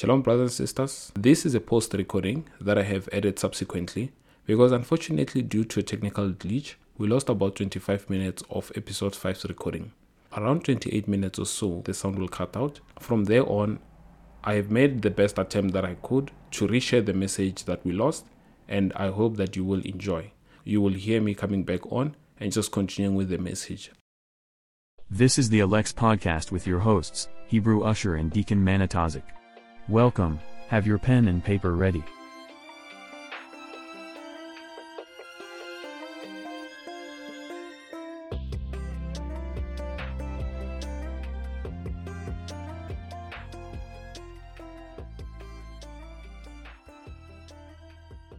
Shalom, brothers and sisters. This is a post recording that I have added subsequently because, unfortunately, due to a technical glitch, we lost about 25 minutes of episode 5's recording. Around 28 minutes or so, the sound will cut out. From there on, I have made the best attempt that I could to reshare the message that we lost, and I hope that you will enjoy. You will hear me coming back on and just continuing with the message. This is the Alex Podcast with your hosts, Hebrew Ahshar and Deacon Manatazach. Welcome, have your pen and paper ready.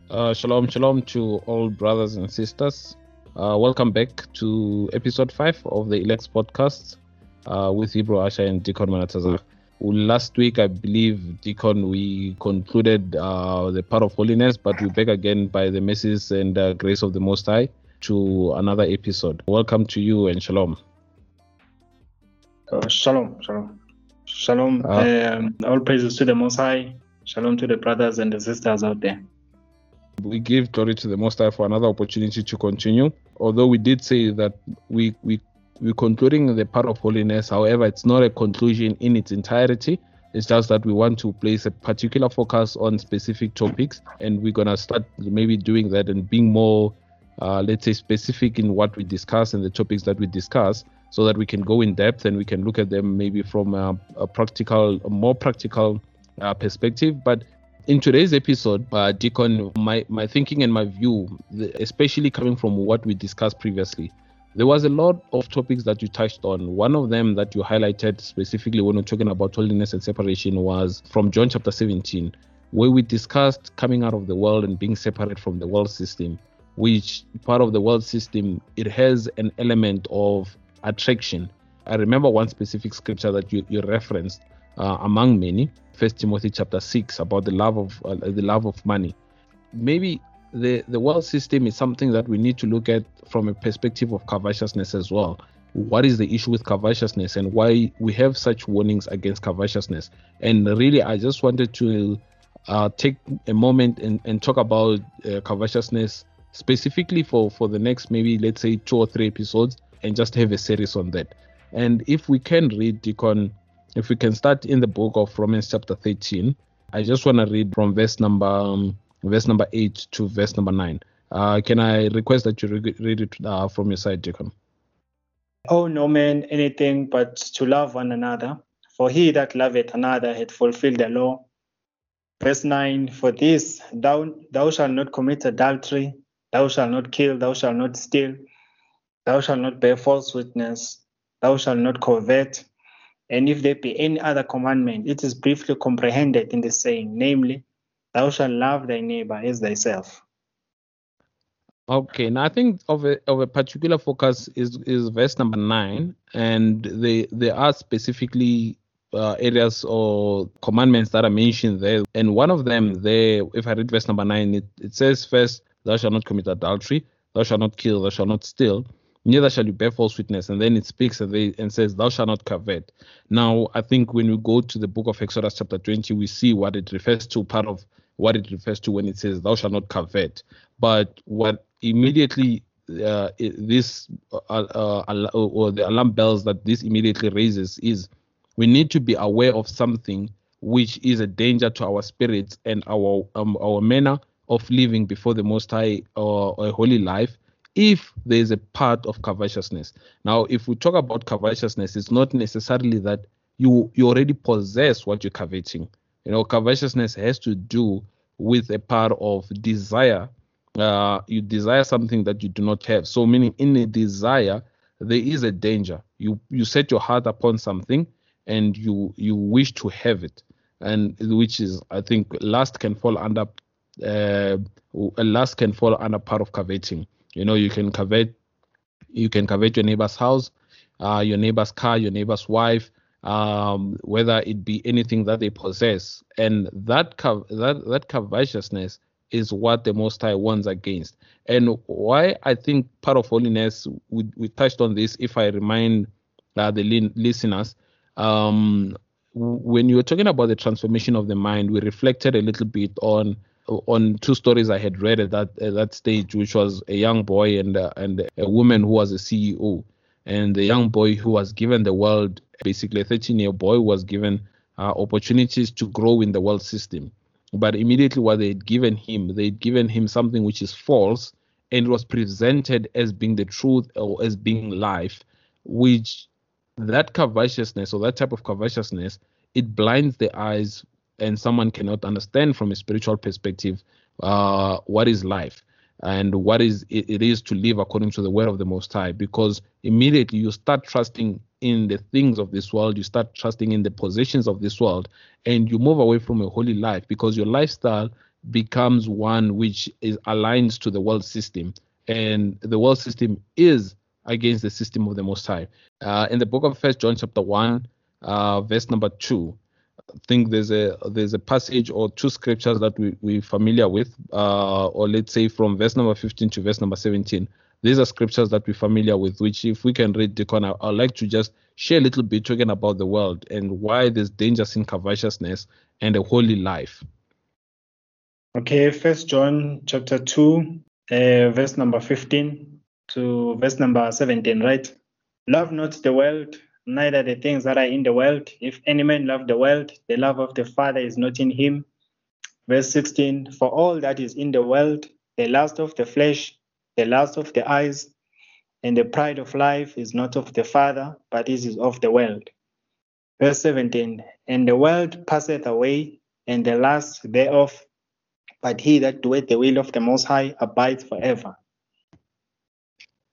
Uh, shalom, shalom to all brothers and sisters. Uh, welcome back to episode 5 of the Elex podcast uh, with Hebrew Ahshar and Deacon Manatazach. Last week, I believe, Deacon, we concluded uh, the part of holiness, but we're back again by the mercies and uh, grace of the Most High to another episode. Welcome to you and shalom. Uh, shalom, shalom. Shalom. Um, all praises to the Most High. Shalom to the brothers and the sisters out there we give glory to the Most High for another opportunity to continue. Although we did say that we we we're concluding the part of holiness, however, it's not a conclusion in its entirety. It's just that we want to place a particular focus on specific topics, and we're gonna start maybe doing that and being more, uh, let's say, specific in what we discuss and the topics that we discuss, so that we can go in depth and we can look at them maybe from a, a practical, a more practical uh, perspective. But in today's episode, uh, Deacon, my, my thinking and my view, especially coming from what we discussed previously, there was a lot of topics that you touched on. One of them that you highlighted specifically when we're talking about holiness and separation was from John chapter 17, where we discussed coming out of the world and being separate from the world system, which part of the world system, it has an element of attraction. I remember one specific scripture that you, you referenced uh, among many. First Timothy chapter six about the love of uh, the love of money. Maybe the the world system is something that we need to look at from a perspective of covetousness as well. What is the issue with covetousness and why we have such warnings against covetousness? And really, I just wanted to uh, take a moment and, and talk about uh, covetousness specifically for for the next maybe let's say two or three episodes and just have a series on that. And if we can read Deacon if we can start in the book of Romans chapter 13, I just want to read from verse number um, verse number 8 to verse number 9. Uh, can I request that you re- read it uh, from your side, Jacob? Oh, no man anything but to love one another, for he that loveth another hath fulfilled the law. Verse 9 For this, thou, thou shalt not commit adultery, thou shalt not kill, thou shalt not steal, thou shalt not bear false witness, thou shalt not covet. And if there be any other commandment, it is briefly comprehended in the saying, namely, thou shalt love thy neighbor as thyself. Okay, now I think of a of a particular focus is is verse number nine, and they there are specifically uh, areas or commandments that are mentioned there, and one of them there, if I read verse number nine, it, it says first, thou shalt not commit adultery, thou shalt not kill, thou shalt not steal, neither shall you bear false witness. And then it speaks and, they, and says, Thou shalt not covet. Now, I think when we go to the book of Exodus, chapter 20, we see what it refers to, part of what it refers to when it says, Thou shalt not covet. But what immediately uh, this uh, uh, or the alarm bells that this immediately raises is we need to be aware of something which is a danger to our spirits and our um, our manner of living before the Most High or, or a holy life if there is a part of covetousness. Now, if we talk about covetousness, it's not necessarily that you you already possess what you're coveting. You know, covetousness has to do with a part of desire. Uh, you desire something that you do not have. So, meaning in a desire, there is a danger. You you set your heart upon something, and you you wish to have it, and which is I think lust can fall under uh, lust can fall under part of coveting. You know, you can covet, you can covet your neighbor's house, uh, your neighbor's car, your neighbor's wife, um, whether it be anything that they possess, and that co- that that covetousness is what the Most High warns against. And why I think part of holiness, we, we touched on this. If I remind uh, the li- listeners, um, when you were talking about the transformation of the mind, we reflected a little bit on on two stories I had read at that at that stage, which was a young boy and uh, and a woman who was a CEO, and the young boy who was given the world, basically a 13 year boy was given uh, opportunities to grow in the world system, but immediately what they'd given him, they'd given him something which is false, and was presented as being the truth or as being life, which that covetousness or that type of covetousness it blinds the eyes and someone cannot understand from a spiritual perspective uh, what is life and what is it, it is to live according to the word of the most high. Because immediately you start trusting in the things of this world you start trusting in the possessions of this world and you move away from a holy life because your lifestyle becomes one which is aligned to the world system. And the world system is against the system of the most high. Uh, in the book of first john chapter 1 uh, verse number 2 I think there's a there's a passage or two scriptures that we we're familiar with, uh, or let's say from verse number 15 to verse number 17. These are scriptures that we're familiar with, which if we can read, Deacon, I, I'd like to just share a little bit talking about the world and why there's dangers in covetousness and a holy life. Okay, First John chapter two, uh, verse number 15 to verse number 17, right? Love not the world, neither the things that are in the world. If any man love the world, the love of the Father is not in him. Verse 16 For all that is in the world, the lust of the flesh, the lust of the eyes, and the pride of life is not of the Father, but is of the world. Verse 17 And the world passeth away, and the lust thereof, but he that doeth the will of the Most High abides forever.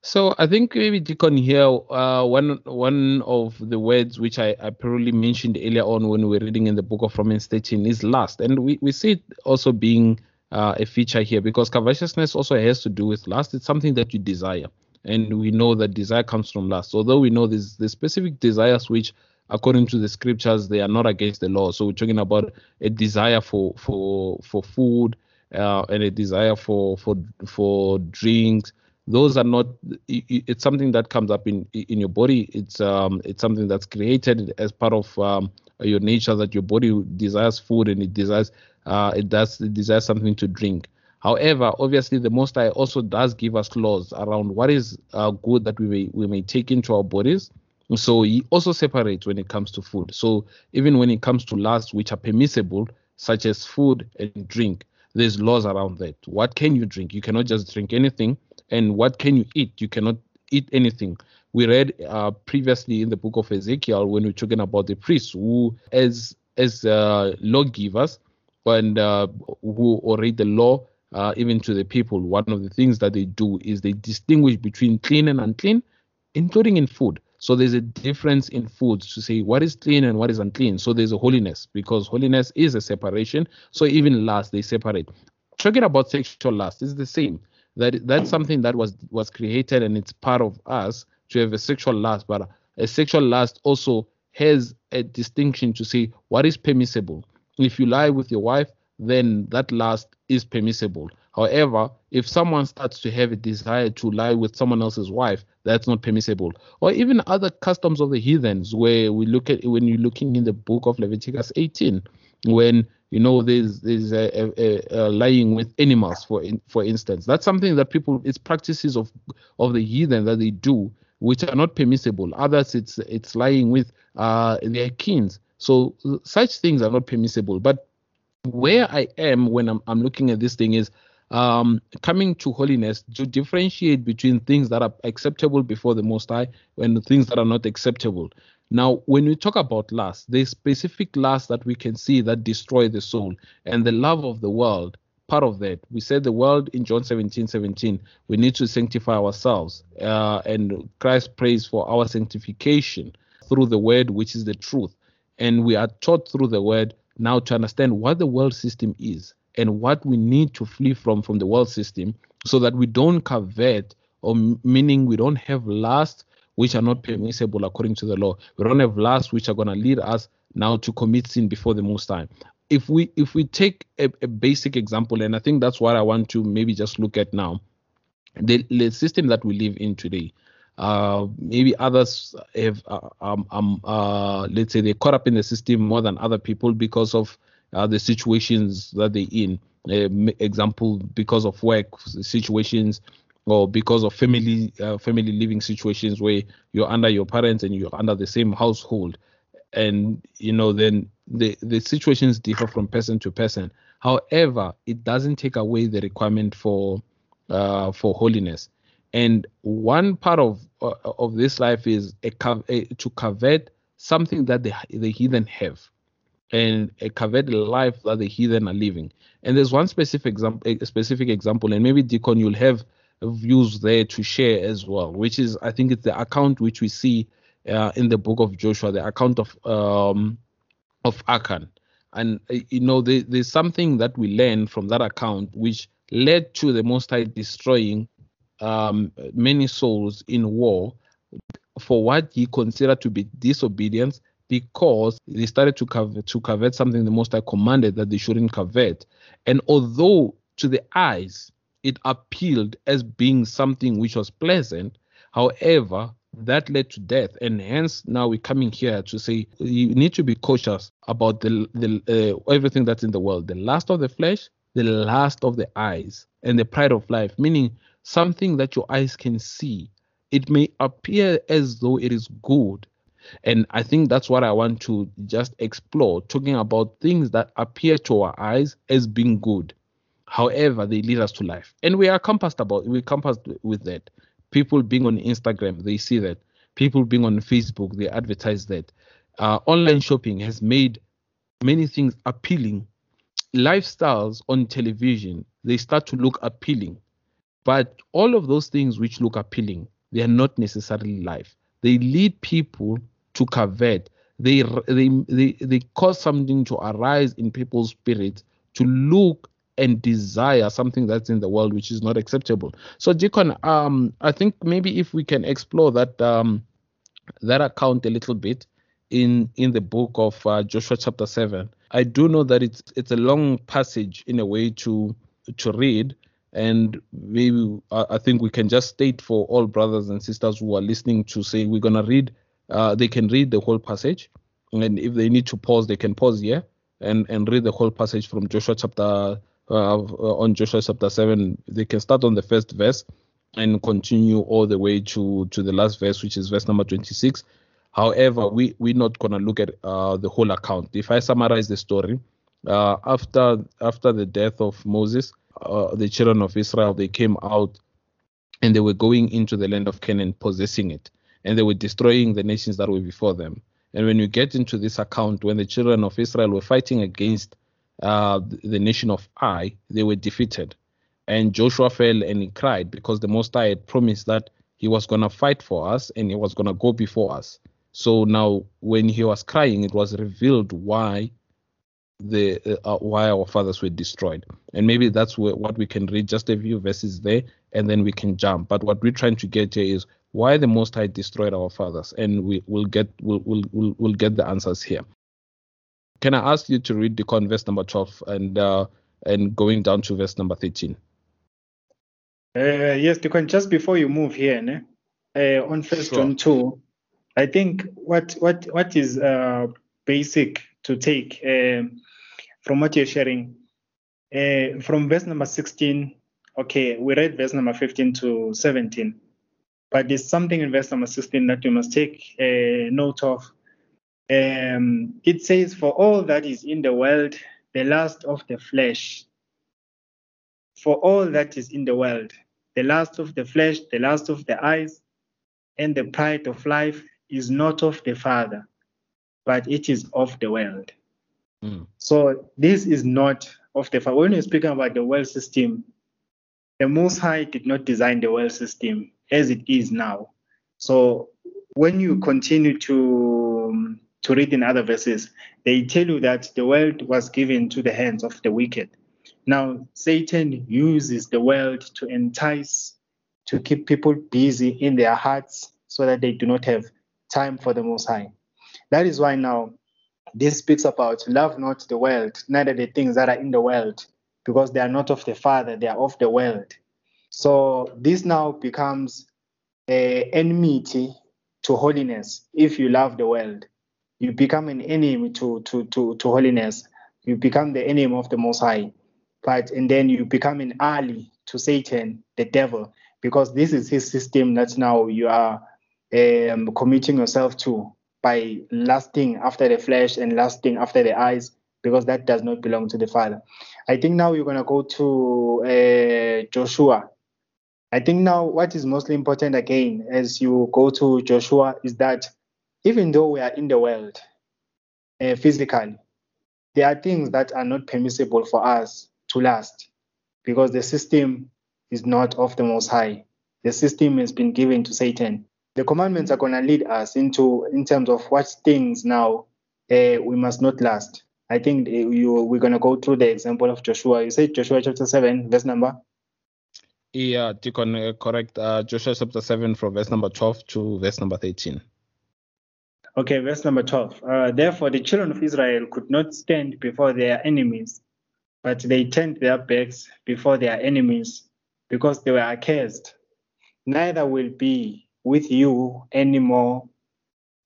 So I think maybe Deacon here, uh, one one of the words which I, I probably mentioned earlier on when we were reading in the book of Romans 13 is lust, and we, we see it also being uh, a feature here because covetousness also has to do with lust. It's something that you desire, and we know that desire comes from lust. Although we know there's the specific desires which, according to the scriptures, they are not against the law. So we're talking about a desire for for for food uh, and a desire for for for drinks those are not it's something that comes up in in your body. It's um it's something that's created as part of um, your nature that your body desires food and it desires uh it does it desires something to drink. However obviously the most high also does give us laws around what is uh, good that we may we may take into our bodies. So he also separates when it comes to food. So even when it comes to lust which are permissible such as food and drink there's laws around that. What can you drink? You cannot just drink anything and what can you eat? You cannot eat anything. We read uh, previously in the book of Ezekiel when we are talking about the priests who, as as uh, lawgivers, and uh, who orate the law uh, even to the people, one of the things that they do is they distinguish between clean and unclean, including in food. So there's a difference in foods to say what is clean and what is unclean. So there's a holiness because holiness is a separation. So even lust they separate. Talking about sexual lust is the same that that's something that was was created and it's part of us to have a sexual lust but a sexual lust also has a distinction to say what is permissible. If you lie with your wife then that lust is permissible. However if someone starts to have a desire to lie with someone else's wife that's not permissible. Or even other customs of the heathens where we look at when you're looking in the book of leviticus 18 when you know there's there's a, a, a lying with animals for in, for instance. That's something that people it's practices of of the heathen that they do which are not permissible. Others it's it's lying with uh their kins. So such things are not permissible. But where i am when i'm, I'm looking at this thing is um, coming to holiness to differentiate between things that are acceptable before the Most High and things that are not acceptable. Now, when we talk about lust, there's specific lust that we can see that destroy the soul and the love of the world. Part of that, we said the world in John 17 17, we need to sanctify ourselves. Uh, and Christ prays for our sanctification through the word, which is the truth. And we are taught through the word now to understand what the world system is and what we need to flee from from the world system so that we don't covet or meaning we don't have lust which are not permissible according to the law. We don't have lusts which are going to lead us now to commit sin before the Most time. If we if we take a, a basic example, and I think that's what I want to maybe just look at now, the, the system that we live in today. Uh, maybe others have, uh, um, um, uh, let's say, they're caught up in the system more than other people because of uh, the situations that they're in. Uh, example, because of work situations or because of family uh, family living situations where you're under your parents and you're under the same household. And you know then the the situations differ from person to person. However it doesn't take away the requirement for uh, for holiness. And one part of uh, of this life is a, a, to covet something that the, the heathen have and a covet life that the heathen are living. And there's one specific example a specific example and maybe deacon you'll have views there to share as well which is i think it's the account which we see uh, in the book of Joshua, the account of um, of Achan, and uh, you know there, there's something that we learn from that account which led to the Most High destroying um, many souls in war for what he considered to be disobedience because they started to covet, to covet something the Most High commanded that they shouldn't covet. And although to the eyes it appealed as being something which was pleasant, however, that led to death and hence now we're coming here to say you need to be cautious about the, the uh, everything that's in the world the last of the flesh the last of the eyes and the pride of life meaning something that your eyes can see. It may appear as though it is good and i think that's what i want to just explore talking about things that appear to our eyes as being good however they lead us to life and we are compassed about we're compassed with that People being on Instagram, they see that. People being on Facebook, they advertise that. Uh, online shopping has made many things appealing. Lifestyles on television, they start to look appealing. But all of those things which look appealing, they are not necessarily life. They lead people to covet. They, they, they, they cause something to arise in people's spirit to look and desire something that's in the world which is not acceptable. So, Deacon, um, I think maybe if we can explore that um, that account a little bit in in the book of uh, Joshua chapter seven. I do know that it's it's a long passage in a way to to read, and maybe I think we can just state for all brothers and sisters who are listening to say we're gonna read. Uh, they can read the whole passage, and if they need to pause, they can pause here and and read the whole passage from Joshua chapter uh, on Joshua chapter 7, they can start on the first verse and continue all the way to, to the last verse, which is verse number 26. However, we, we're not going to look at uh, the whole account. If I summarize the story, uh, after after the death of Moses, uh, the children of Israel they came out and they were going into the land of Canaan, possessing it, and they were destroying the nations that were before them. And when you get into this account, when the children of Israel were fighting against uh, the nation of Ai, they were defeated. And Joshua fell and he cried because the Most High had promised that he was going to fight for us and he was going to go before us. So now, when he was crying, it was revealed why the uh, uh why our fathers were destroyed. And maybe that's where, what we can read just a few verses there, and then we can jump. But what we're trying to get here is why the Most High destroyed our fathers, and we will get we'll, we'll, we'll, we'll get the answers here. Can I ask you to read the con verse number 12 and uh, and going down to verse number 13? Uh, yes, Deacon, just before you move here, ne? Uh, on First sure. John 2, I think what what what is uh, basic to take uh, from what you're sharing, uh, from verse number 16, okay, we read verse number 15 to 17, but there's something in verse number 16 that you must take uh, note of um, it says, For all that is in the world, the lust of the flesh. For all that is in the world, the lust of the flesh, the lust of the eyes, and the pride of life is not of the Father, but it is of the world. Mm. So this is not of the Father. When you're speaking about the world system, the Most High did not design the world system as it is now. So when you continue to um, to read in other verses, they tell you that the world was given to the hands of the wicked. Now, Satan uses the world to entice, to keep people busy in their hearts so that they do not have time for the Most High. That is why now this speaks about love not the world, neither the things that are in the world, because they are not of the Father, they are of the world. So this now becomes an enmity to holiness if you love the world. You become an enemy to, to, to, to holiness. You become the enemy of the Most High. But and then you become an ally to Satan, the devil, because this is his system that now you are um, committing yourself to by lusting after the flesh and lusting after the eyes, because that does not belong to the Father. I think now you're going to go to uh, Joshua. I think now what is mostly important again as you go to Joshua is that even though we are in the world uh, physically, there are things that are not permissible for us to last because the system is not of the Most High. The system has been given to Satan. The commandments are going to lead us into in terms of what things now uh, we must not last. I think you, we're going to go through the example of Joshua. You said Joshua chapter 7, verse number? Yeah, Deacon, uh, correct. Uh, Joshua chapter 7 from verse number 12 to verse number 13. Okay, verse number 12. Uh, Therefore, the children of Israel could not stand before their enemies, but they turned their backs before their enemies because they were accursed. Neither will be with you anymore,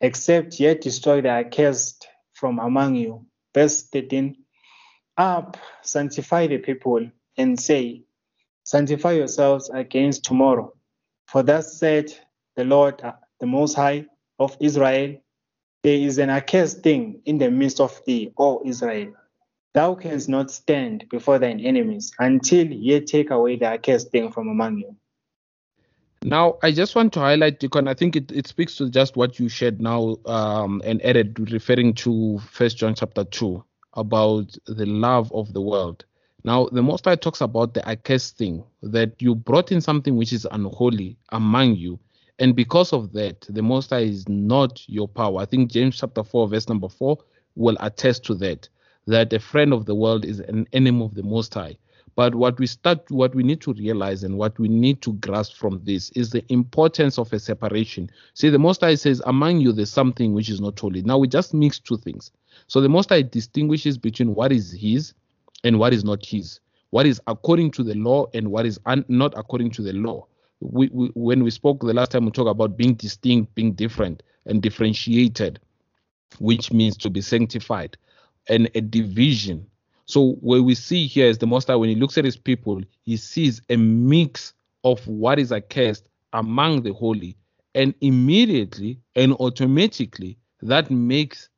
except yet destroy the accursed from among you. Verse 13. Up, sanctify the people, and say, Sanctify yourselves against tomorrow. For thus said the Lord, uh, the Most High of Israel, there is an accursed thing in the midst of thee, O Israel. Thou canst not stand before thine enemies until ye take away the accursed thing from among you. Now, I just want to highlight, Deacon, I think it, it speaks to just what you shared now um, and added, referring to First John chapter 2 about the love of the world. Now, the Most High talks about the accursed thing, that you brought in something which is unholy among you. And because of that, the Most High is not your power. I think James chapter 4, verse number 4 will attest to that, that a friend of the world is an enemy of the Most High. But what we start, what we need to realize and what we need to grasp from this is the importance of a separation. See, the Most High says, among you there's something which is not holy. Now we just mix two things. So the Most High distinguishes between what is His and what is not His, what is according to the law and what is un- not according to the law. We, when we spoke the last time, we talked about being distinct, being different, and differentiated, which means to be sanctified, and a division so what we see here is the Most High, when he looks at his people, he sees a mix of what is accursed among the holy, and immediately and automatically that makes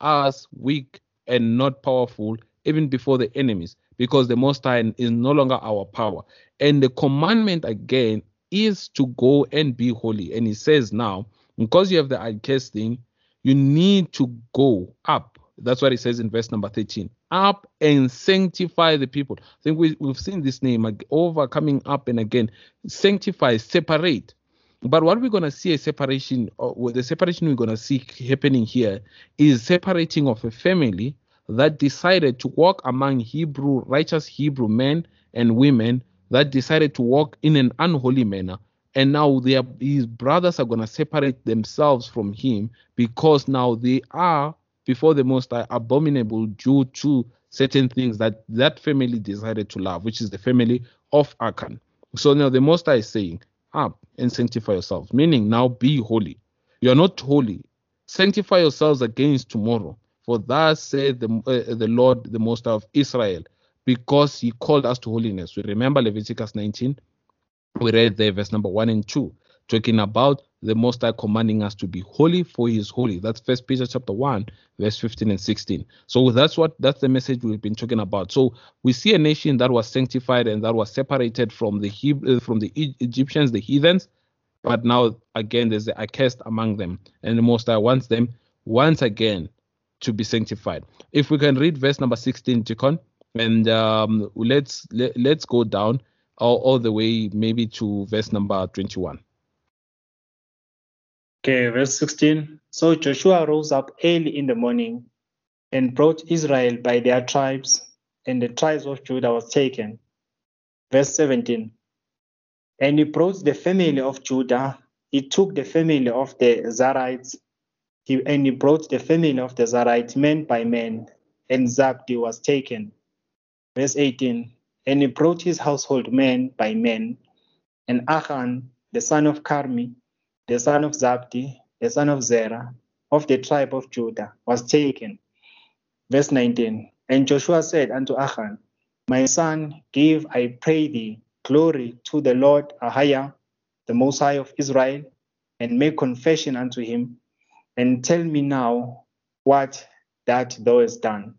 us weak and not powerful even before the enemies, because the Most High is no longer our power. And the commandment again is to go and be holy. And he says now, because you have the accursed thing, you need to go up that's what he says in verse number 13. Up and sanctify the people. I think we, we've seen this name over coming up and again. Sanctify, separate. But what we're going to see a separation, uh, or the separation we're going to see happening here is separating of a family that decided to walk among Hebrew, righteous Hebrew men and women that decided to walk in an unholy manner. And now their, his brothers are going to separate themselves from him because now they are before the Most abominable due to certain things that that family decided to love, which is the family of Achan. So now the Most is saying, up and sanctify yourselves, meaning now be holy. You are not holy. Sanctify yourselves against tomorrow. For thus said the, uh, the Lord, the Most of Israel, because he called us to holiness. We remember Leviticus 19. We read there verse number 1 and 2, talking about the Most High commanding us to be holy, for He is holy. That's First Peter chapter one, verse 15 and 16. So that's what that's the message we've been talking about. So we see a nation that was sanctified and that was separated from the Hebrew, uh, from the Egyptians, the heathens, but now again there's the accursed among them, and the Most High wants them once again to be sanctified. If we can read verse number 16, Deacon, and um, let's let, us let us go down all, all the way maybe to verse number 21. Okay, verse 16. So Joshua rose up early in the morning and brought Israel by their tribes, and the tribes of Judah was taken. Verse 17. And he brought the family of Judah, he took the family of the Zarhites, he, and he brought the family of the Zarhites man by man, and Zabdi was taken. Verse 18. And he brought his household men by men, and Achan the son of Carmi, the son of Zabdi, the son of Zerah, of the tribe of Judah, was taken. Verse 19 And Joshua said unto Achan, My son, give, I pray thee, glory to the Lord Ahiah, the Most High of Israel, and make confession unto him, and tell me now what that thou hast done.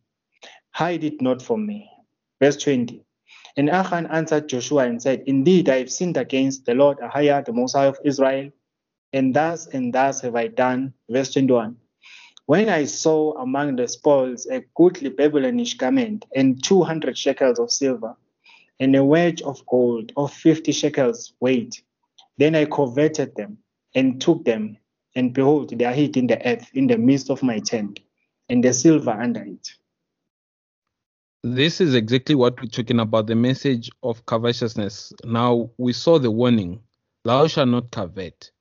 Hide it not from me. Verse 20. And Achan answered Joshua and said, Indeed, I have sinned against the Lord Ahiah, the Most High of Israel, and thus and thus have I done. Verse 21. When I saw among the spoils a goodly Babylonish garment and 200 shekels of silver, and a wedge of gold of 50 shekels weight, then I coveted them and took them, and behold, they are hid in the earth in the midst of my tent, and the silver under it. This is exactly what we're talking about the message of covetousness. Now, we saw the warning, thou shalt not covet.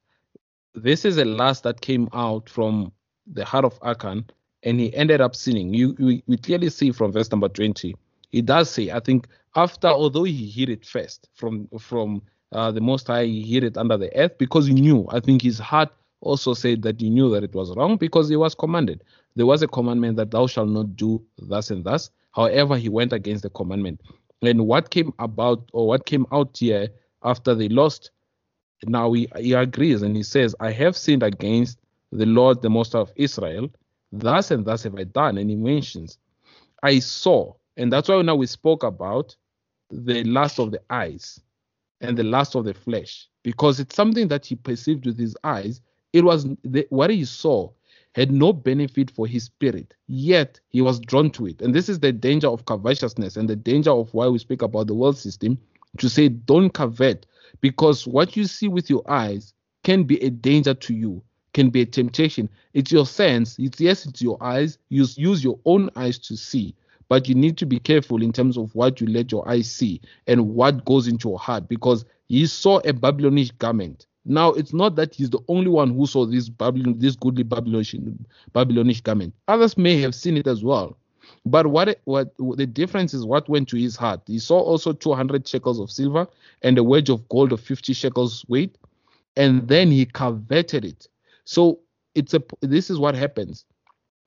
This is a last that came out from the heart of Achan, and he ended up sinning. You, we, we clearly see from verse number 20. He does say, I think, after, although he hid it first from from uh, the Most High, he hid it under the earth because he knew. I think his heart also said that he knew that it was wrong because he was commanded. There was a commandment that thou shalt not do thus and thus. However, he went against the commandment. And what came about or what came out here after they lost, now he, he agrees and he says, I have sinned against the Lord, the Most of Israel. Thus and thus have I done. And he mentions, I saw. And that's why now we spoke about the lust of the eyes and the lust of the flesh because it's something that he perceived with his eyes. It was the, what he saw had no benefit for his spirit, yet he was drawn to it. And this is the danger of covetousness and the danger of why we speak about the world system to say, don't covet, because what you see with your eyes can be a danger to you, can be a temptation. It's your sense, it's yes, it's your eyes. Use use your own eyes to see, but you need to be careful in terms of what you let your eyes see and what goes into your heart, because he saw a Babylonish garment now it's not that he's the only one who saw this Babylon, this goodly Babylonish, Babylonish garment. Others may have seen it as well. But what what the difference is what went to his heart. He saw also 200 shekels of silver and a wedge of gold of 50 shekels weight, and then he coveted it. So it's a this is what happens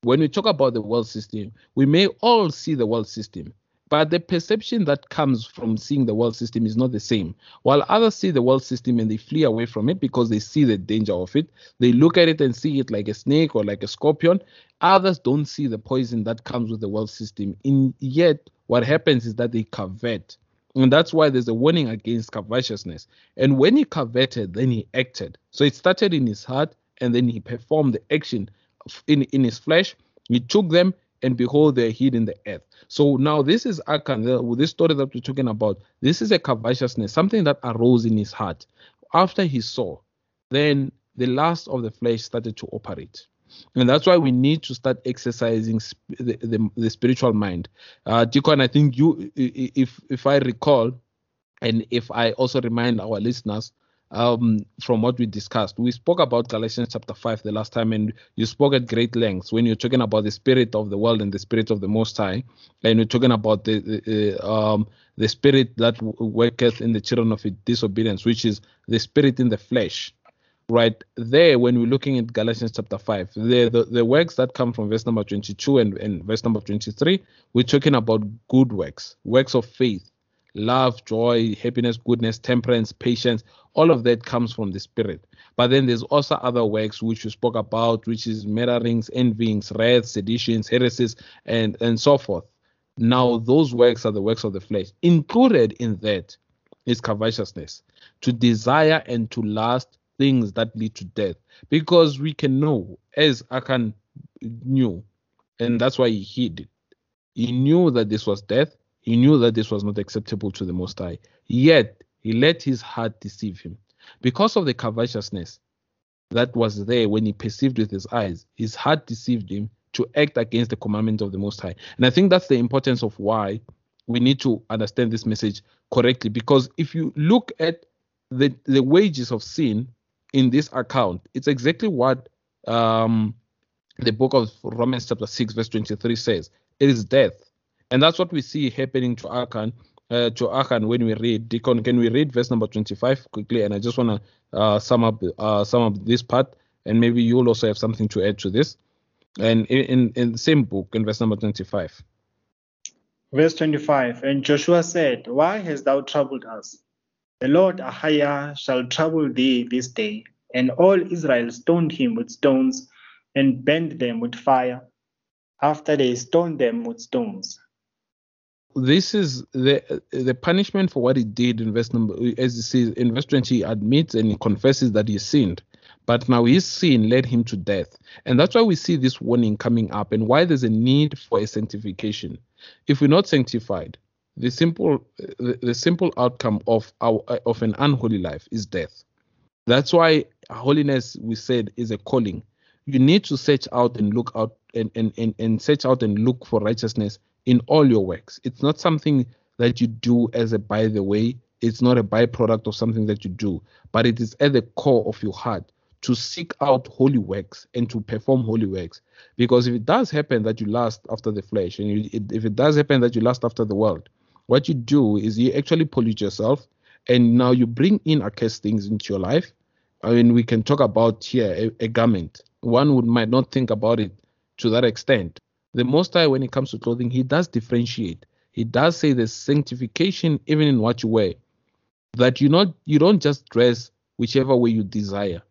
when we talk about the world system. We may all see the world system, but the perception that comes from seeing the world system is not the same. While others see the world system and they flee away from it because they see the danger of it, they look at it and see it like a snake or like a scorpion. Others don't see the poison that comes with the world system. In yet, what happens is that they covet. And that's why there's a warning against covetousness. And when he coveted, then he acted. So it started in his heart, and then he performed the action in, in his flesh. He took them and behold, they're hid in the earth. So now this is Achan, this story that we're talking about. This is a covetousness, something that arose in his heart. After he saw, then the lust of the flesh started to operate. And that's why we need to start exercising the, the, the spiritual mind. Uh, Deacon, I think you, if if I recall, and if I also remind our listeners, um, from what we discussed. We spoke about Galatians chapter 5 the last time, and you spoke at great lengths when you're talking about the spirit of the world and the spirit of the Most High, and you're talking about the, the um, the spirit that worketh in the children of disobedience, which is the spirit in the flesh. Right there, when we're looking at Galatians chapter 5, the, the, the works that come from verse number 22 and, and verse number 23, we're talking about good works, works of faith, love, joy, happiness, goodness, temperance, patience, all of that comes from the spirit. But then there's also other works which we spoke about, which is murderings, envyings, wraths, seditions, heresies, and, and so forth. Now, those works are the works of the flesh. Included in that is covetousness, to desire and to lust things that lead to death. Because we can know, as Achan knew, and that's why he hid it. He knew that this was death. He knew that this was not acceptable to the Most High. Yet he let his heart deceive him. Because of the covetousness that was there when he perceived with his eyes, his heart deceived him to act against the commandment of the Most High. And I think that's the importance of why we need to understand this message correctly. Because if you look at the, the wages of sin in this account, it's exactly what um, the book of Romans, chapter 6, verse 23 says it is death. And that's what we see happening to Achan uh, to Achan when we read. Deacon, can we read verse number 25 quickly? And I just want to uh, sum up uh, sum up this part, and maybe you'll also have something to add to this. And in, in, the same book, in verse number 25. Verse 25 And Joshua said, Why hast thou troubled us? The Lord Ahiah shall trouble thee this day. And all Israel stoned him with stones and burned them with fire after they stoned them with stones. This is the the punishment for what he did in verse number as he says in verse 20, he admits and he confesses that he sinned. But now his sin led him to death. And that's why we see this warning coming up and why there's a need for a sanctification. If we're not sanctified, the simple the, the simple outcome of our of an unholy life is death. That's why holiness we said is a calling. You need to search out and look out and, and, and, and search out and look for righteousness in all your works. It's not something that you do as a by the way. It's not a byproduct of something that you do, but it is at the core of your heart to seek out holy works and to perform holy works. Because if it does happen that you lust after the flesh, and you, it, if it does happen that you lust after the world, what you do is you actually pollute yourself, and now you bring in accursed things into your life. I mean, we can talk about here a, a garment. One would might not think about it to that extent, the Most High, when it comes to clothing, He does differentiate. He does say there's sanctification even in what you wear. That you not you don't just dress whichever way you desire.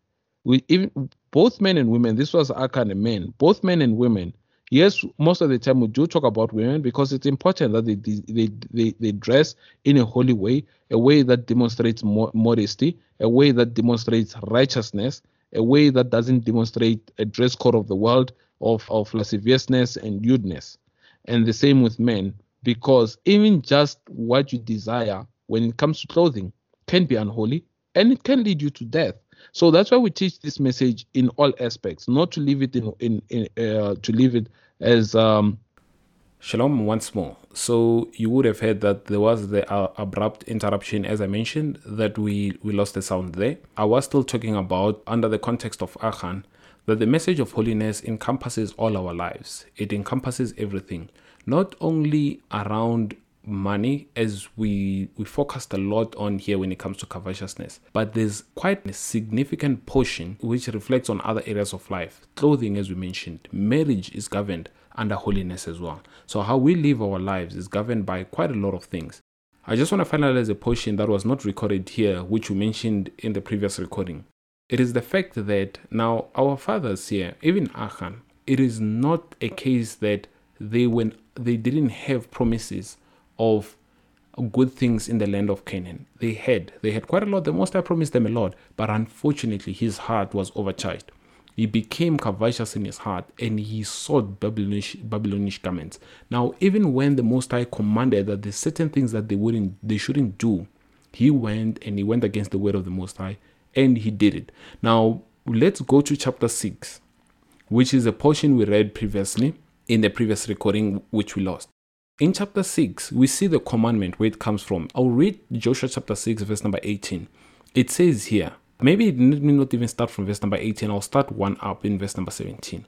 We even both men and women. This was our kind of men. Both men and women. Yes, most of the time we do talk about women because it's important that they they they, they dress in a holy way, a way that demonstrates modesty, a way that demonstrates righteousness, a way that doesn't demonstrate a dress code of the world, of, of lasciviousness and lewdness. And the same with men, because even just what you desire when it comes to clothing can be unholy and it can lead you to death. So that's why we teach this message in all aspects, not to leave it in, in, in uh, to leave it as um, Shalom once more. So you would have heard that there was the uh, abrupt interruption, as I mentioned, that we we lost the sound there. I was still talking about under the context of Achan that the message of holiness encompasses all our lives. It encompasses everything, not only around money as we we focused a lot on here when it comes to covetousness but there's quite a significant portion which reflects on other areas of life. Clothing as we mentioned marriage is governed under holiness as well. So how we live our lives is governed by quite a lot of things. I just want to finalize a portion that was not recorded here which we mentioned in the previous recording it is the fact that now our fathers here, even Achan, it is not a case that they when they didn't have promises of good things in the land of Canaan. They had. They had quite a lot. The Most High promised them a lot, but unfortunately his heart was overcharged. He became covetous in his heart and he sought Babylonish, Babylonish garments. Now, even when the Most High commanded that there's certain things that they wouldn't they shouldn't do, he went and he went against the word of the Most High and he did it. Now, let's go to chapter 6, which is a portion we read previously in the previous recording, which we lost. In chapter 6, we see the commandment where it comes from. I'll read Joshua chapter 6, verse number 18. It says here, maybe it need me not even start from verse number 18, I'll start one up in verse number 17.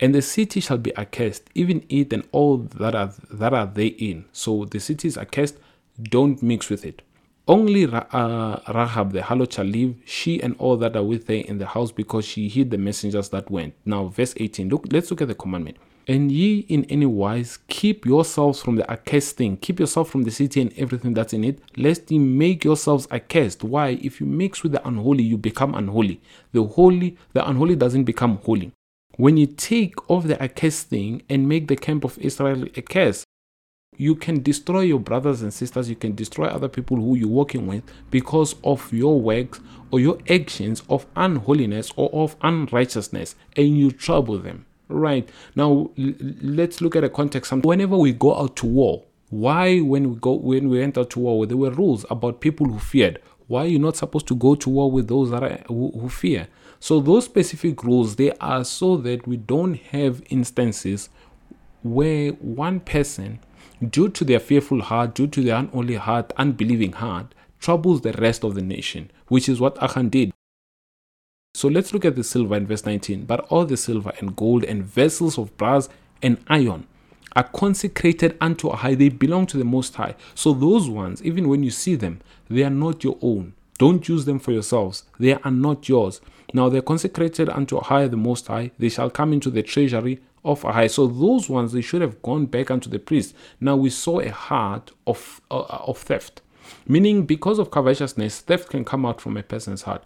And the city shall be accursed, even it and all that are that are therein. So the city is accursed, don't mix with it. Only uh, Rahab the harlot shall live, she and all that are with her in the house, because she hid the messengers that went. Now, verse 18. Look, let's look at the commandment. And ye in any wise keep yourselves from the accursed thing. Keep yourself from the city and everything that's in it, lest ye make yourselves accursed. Why? If you mix with the unholy, you become unholy. The holy, the unholy doesn't become holy. When you take off the accursed thing and make the camp of Israel accursed, you can destroy your brothers and sisters, you can destroy other people who you're working with because of your works or your actions of unholiness or of unrighteousness, and you trouble them. Right now, l- let's look at a context. Whenever we go out to war, why when we go when we enter to war, there were rules about people who feared. Why are you're not supposed to go to war with those that are, who, who fear? So those specific rules they are so that we don't have instances where one person due to their fearful heart, due to their unholy heart, unbelieving heart, troubles the rest of the nation, which is what Achan did. So let's look at the silver in verse 19. But all the silver and gold and vessels of brass and iron are consecrated unto high. They belong to the Most High. So those ones, even when you see them, they are not your own. Don't use them for yourselves. They are not yours. Now they're consecrated unto high, the Most High. They shall come into the treasury of a high. So those ones, they should have gone back unto the priest. Now we saw a heart of, uh, of theft. Meaning, because of covetousness, theft can come out from a person's heart.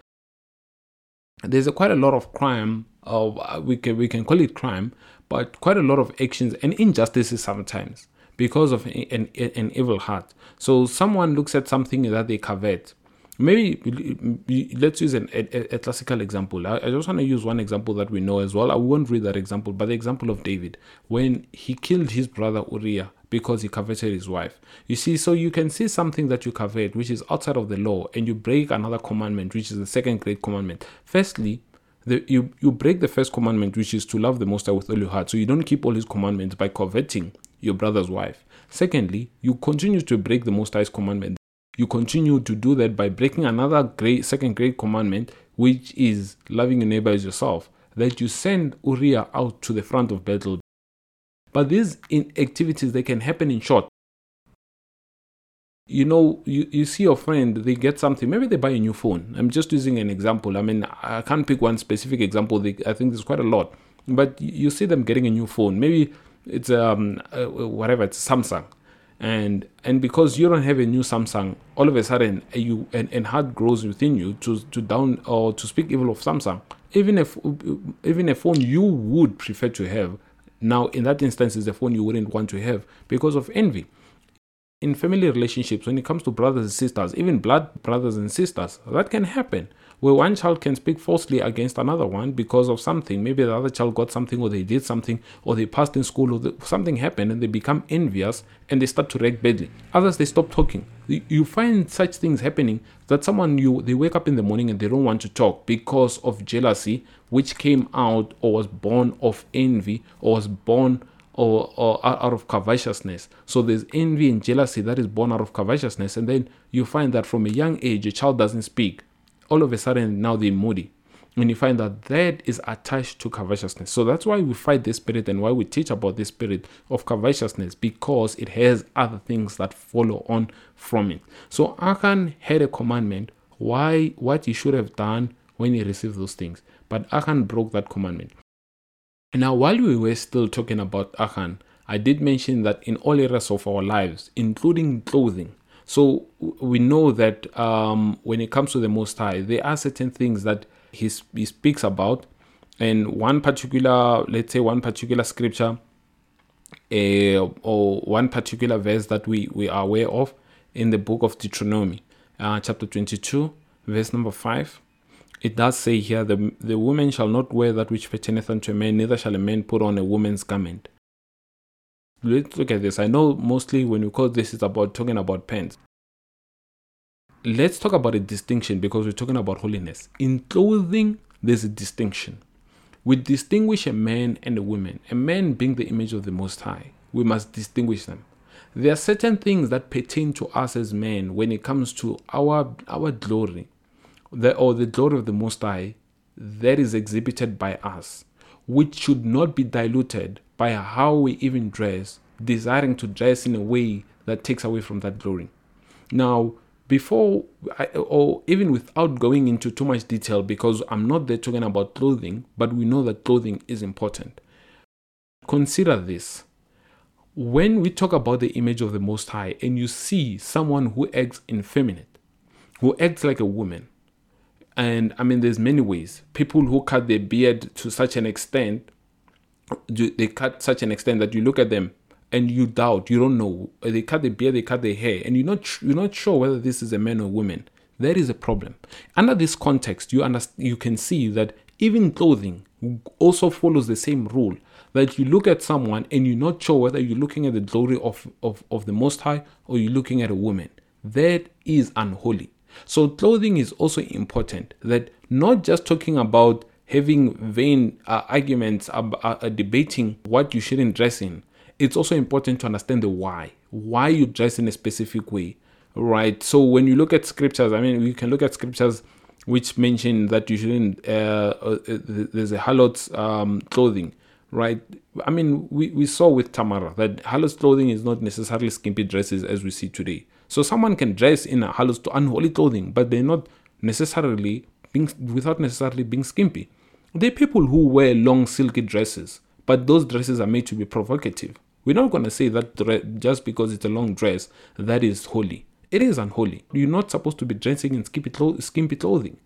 There's a, quite a lot of crime, uh, we, can, we can call it crime, but quite a lot of actions and injustices sometimes because of an, an evil heart. So someone looks at something that they covet. Maybe let's use an, a, a, classical example. I, I just want to use one example that we know as well. I won't read that example, but the example of David when he killed his brother Uriah because he coveted his wife. You see, so you can see something that you covet which is outside of the law, and you break another commandment, which is the second great commandment. Firstly, the, you you break the first commandment, which is to love the Most High with all your heart. So you don't keep all His commandments by coveting your brother's wife. Secondly, you continue to break the Most High's commandment. You continue to do that by breaking another great second great commandment, which is loving your neighbor as yourself. That you send Uriah out to the front of battle. But these activities they can happen in short you know, you, you see your friend, they get something, maybe they buy a new phone. I'm just using an example. I mean, I can't pick one specific example. They, I think there's quite a lot. But you see them getting a new phone. Maybe it's um uh, whatever, it's Samsung. And and because you don't have a new Samsung, all of a sudden you and, and heart grows within you to to down or to speak evil of Samsung. Even if even a phone you would prefer to have, now in that instance is a phone you wouldn't want to have because of envy in family relationships, when it comes to brothers and sisters, even blood brothers and sisters, that can happen. Where one child can speak falsely against another one because of something. Maybe the other child got something, or they did something, or they passed in school, or the, something happened, and they become envious and they start to react badly. Others they stop talking. You find such things happening that someone you they wake up in the morning and they don't want to talk because of jealousy, which came out or was born of envy or was born or, or out of covetousness. So there's envy and jealousy that is born out of covetousness. And then you find that from a young age, a child doesn't speak. All of a sudden, now they're moody. And you find that that is attached to covetousness. So that's why we fight this spirit and why we teach about this spirit of covetousness because it has other things that follow on from it. So Achan had a commandment why what he should have done when he received those things. But Achan broke that commandment. Now, while we were still talking about Achan, I did mention that in all areas of our lives, including clothing, so we know that um, when it comes to the Most High, there are certain things that he, he speaks about. And one particular, let's say, one particular scripture uh, or one particular verse that we, we are aware of in the book of Deuteronomy, uh, chapter 22, verse number 5 it does say here the, the woman shall not wear that which pertaineth unto a man, neither shall a man put on a woman's garment. Let's look at this. I know mostly when we call this, it's about talking about pants. Let's talk about a distinction because we're talking about holiness. In clothing, there's a distinction. We distinguish a man and a woman. A man being the image of the Most High, we must distinguish them. There are certain things that pertain to us as men when it comes to our our glory the, or the glory of the Most High that is exhibited by us, which should not be diluted by how we even dress, desiring to dress in a way that takes away from that glory. Now, before I, or even without going into too much detail, because I'm not there talking about clothing, but we know that clothing is important. Consider this. When we talk about the image of the Most High and you see someone who acts effeminate, who acts like a woman, and I mean, there's many ways. People who cut their beard to such an extent, they cut such an extent that you look at them and you doubt, you don't know. They cut their beard, they cut their hair, and you're not you're not sure whether this is a man or woman. There is a problem. Under this context, you understand, you can see that even clothing also follows the same rule. That you look at someone and you're not sure whether you're looking at the glory of, of, of the Most High or you're looking at a woman. That is unholy. So clothing is also important. That not just talking about having vain uh, arguments, uh, uh, debating what you shouldn't dress in. It's also important to understand the why. Why you dress in a specific way, right? So when you look at scriptures, I mean, you can look at scriptures which mention that you shouldn't. Uh, uh, there's a harlot's um, clothing, right? I mean, we, we saw with Tamara that harlot's clothing is not necessarily skimpy dresses as we see today. So someone can dress in a harlot's unholy clothing, but they're not necessarily being without necessarily being skimpy. There are people who wear long silky dresses, but those dresses are made to be provocative. We're not going to say that just because it's a long dress that is holy. It is unholy. You're not supposed to be dressing in skimpy, clo- skimpy clothing.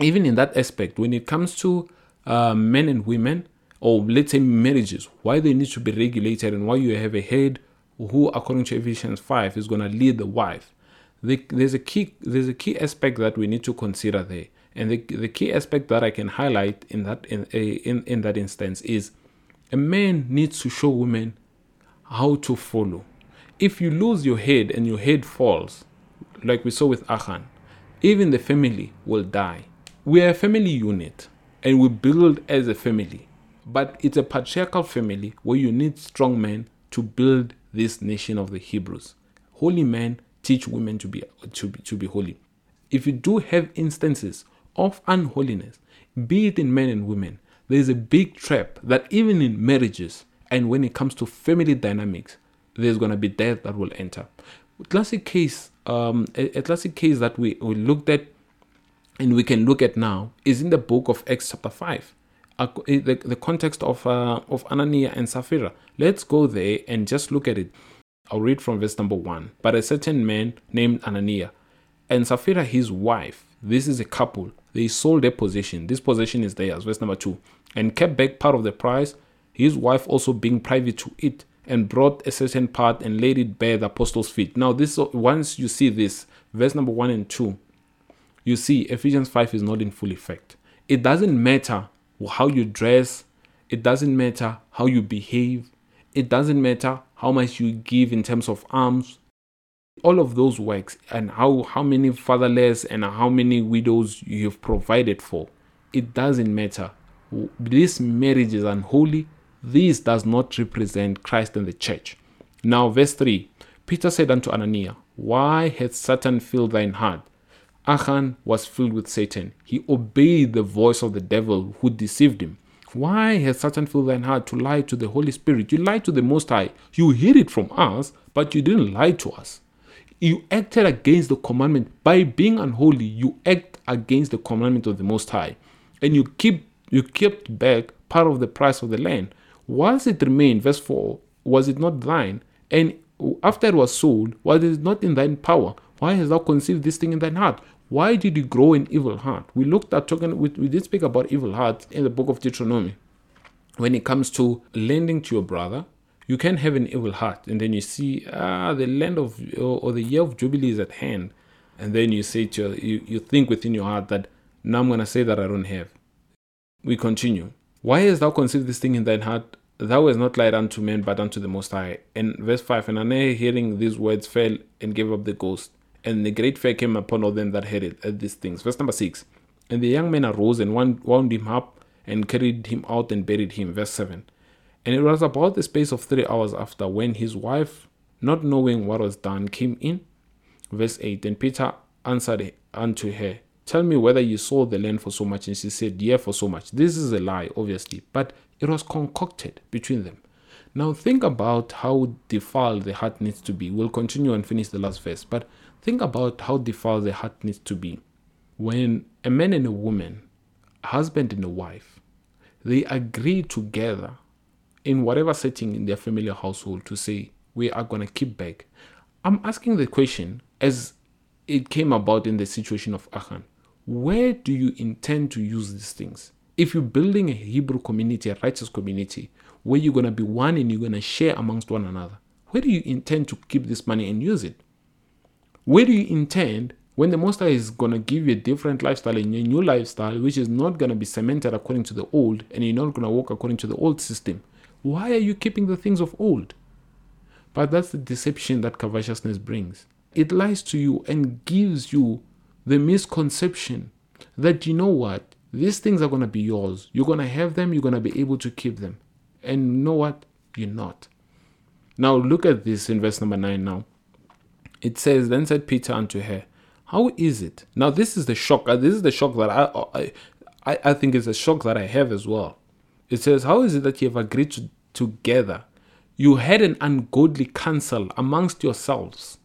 Even in that aspect, when it comes to uh, men and women, or let's say marriages, why they need to be regulated and why you have a head who, according to Ephesians 5, is going to lead the wife. The, there's a key there's a key aspect that we need to consider there, and the, the key aspect that I can highlight in that in, in in that instance is a man needs to show women how to follow. If you lose your head and your head falls, like we saw with Achan, even the family will die. We are a family unit and we build as a family. But it's a patriarchal family where you need strong men to build this nation of the Hebrews. Holy men teach women to be, to be, to be holy. If you do have instances of unholiness, be it in men and women, there is a big trap that even in marriages and when it comes to family dynamics, there's going to be death that will enter. Classic case, um, a, a classic case that we, we looked at and we can look at now is in the book of Acts chapter 5 the, the context of uh, of Ananias and Sapphira. Let's go there and just look at it. I'll read from verse number one. But a certain man named Ananias and Sapphira, his wife, this is a couple, they sold their possession. This possession is theirs, verse number two, and kept back part of the price, his wife also being privy to it, and brought a certain part and laid it bare the apostles' feet. Now, this once you see this, verse number one and two, you see Ephesians 5 is not in full effect. It doesn't matter how you dress, it doesn't matter how you behave, it doesn't matter how much you give in terms of alms. All of those works and how, how many fatherless and how many widows you have provided for, it doesn't matter. This marriage is unholy. This does not represent Christ and the church. Now, verse 3 Peter said unto Ananias, Why hath Satan filled thine heart? Achan was filled with Satan. He obeyed the voice of the devil who deceived him. Why has Satan filled thine heart to lie to the Holy Spirit? You lied to the Most High. You hid it from us, but you didn't lie to us. You acted against the commandment. By being unholy, you act against the commandment of the Most High. And you keep you kept back part of the price of the land. Whilst it remained, verse 4, was it not thine? And after it was sold, was it not in thine power? Why hast thou conceived this thing in thine heart? Why did you grow an evil heart? We looked at talking, we, we did speak about evil heart in the book of Deuteronomy. When it comes to lending to your brother, you can have an evil heart, and then you see, ah, the land of or, the year of jubilee is at hand, and then you say to your, you, you think within your heart that now I'm gonna say that I don't have. We continue. Why hast thou conceived this thing in thine heart? Thou hast not lied unto men, but unto the Most High. And verse 5 And Ananias, hearing these words, fell and gave up the ghost and the great fear came upon all them that heard it at these things. Verse number six. And the young men arose and wound him up and carried him out and buried him. Verse seven. And it was about the space of three hours after when his wife, not knowing what was done, came in. Verse 8 And Peter answered unto her, Tell me whether you sold the land for so much. And she said, Yeah, for so much. This is a lie, obviously, but it was concocted between them. Now think about how defiled the heart needs to be. We'll continue and finish the last verse, but Think about how defiled the heart needs to be. When a man and a woman, a husband and a wife, they agree together in whatever setting in their family household to say, we are going to keep back. I'm asking the question as it came about in the situation of Achan. Where do you intend to use these things? If you're building a Hebrew community, a righteous community, where you're going to be one and you're going to share amongst one another, where do you intend to keep this money and use it? Where do you intend when the Master is going to give you a different lifestyle and a new lifestyle, which is not going to be cemented according to the old, and you're not going to walk according to the old system? Why are you keeping the things of old? But that's the deception that covetousness brings. It lies to you and gives you the misconception that you know what, these things are going to be yours. You're going to have them, you're going to be able to keep them. And you know what? You're not. Now, look at this in verse number 9 now. It says, Then said Peter unto her, How is it? Now, this is the shock. Uh, this is the shock that I, I, I think is a shock that I have as well. It says, How is it that you have agreed to, together? You had an ungodly counsel amongst yourselves.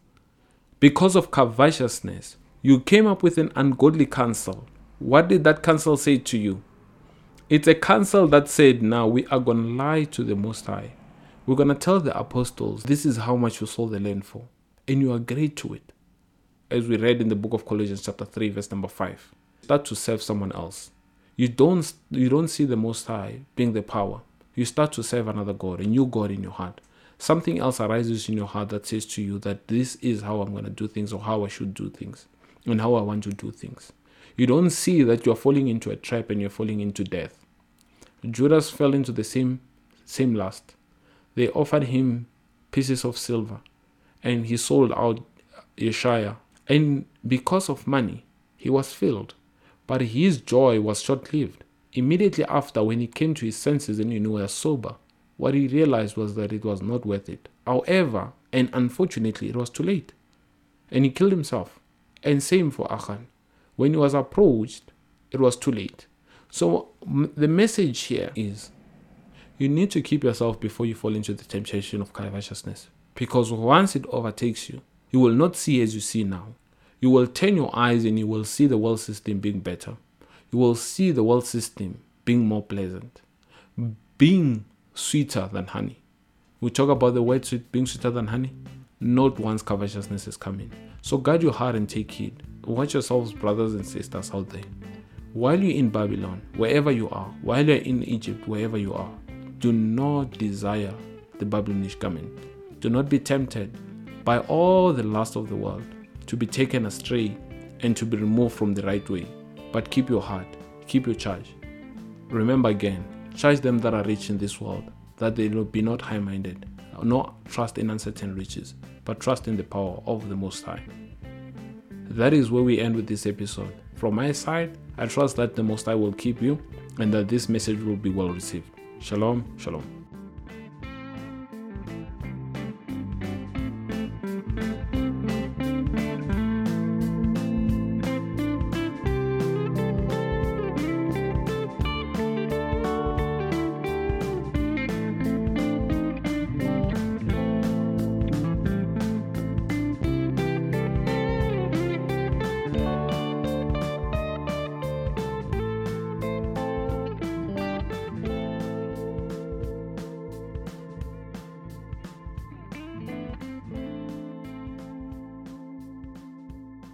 Because of covetousness, you came up with an ungodly counsel. What did that counsel say to you? It's a counsel that said, Now we are going to lie to the Most High. We're going to tell the apostles, This is how much you sold the land for. And you agree to it. As we read in the book of Colossians, chapter 3, verse number 5. Start to serve someone else. You don't, you don't see the Most High being the power. You start to serve another God, a new God in your heart. Something else arises in your heart that says to you that this is how I'm going to do things or how I should do things and how I want to do things. You don't see that you're falling into a trap and you're falling into death. Judas fell into the same same lust. They offered him pieces of silver and he sold out Yeshua. And because of money, he was filled. But his joy was short lived. Immediately after, when he came to his senses and he was sober, what he realized was that it was not worth it. However, and unfortunately, it was too late. And he killed himself. And same for Achan. When he was approached, it was too late. So the message here is you need to keep yourself before you fall into the temptation of covetousness. Because once it overtakes you, you will not see as you see now. You will turn your eyes and you will see the world system being better. You will see the world system being more pleasant, being sweeter than honey. We talk about the word sweet being sweeter than honey. Not once covetousness is coming. So guard your heart and take heed. Watch yourselves, brothers and sisters out there. While you're in Babylon, wherever you are, while you're in Egypt, wherever you are, do not desire the Babylonish garment. Do not be tempted by all the lust of the world to be taken astray and to be removed from the right way. But keep your heart, keep your charge. Remember again, charge them that are rich in this world, that they be not high minded, nor trust in uncertain riches, but trust in the power of the Most High. That is where we end with this episode. From my side, I trust that the Most High will keep you and that this message will be well received. Shalom, shalom.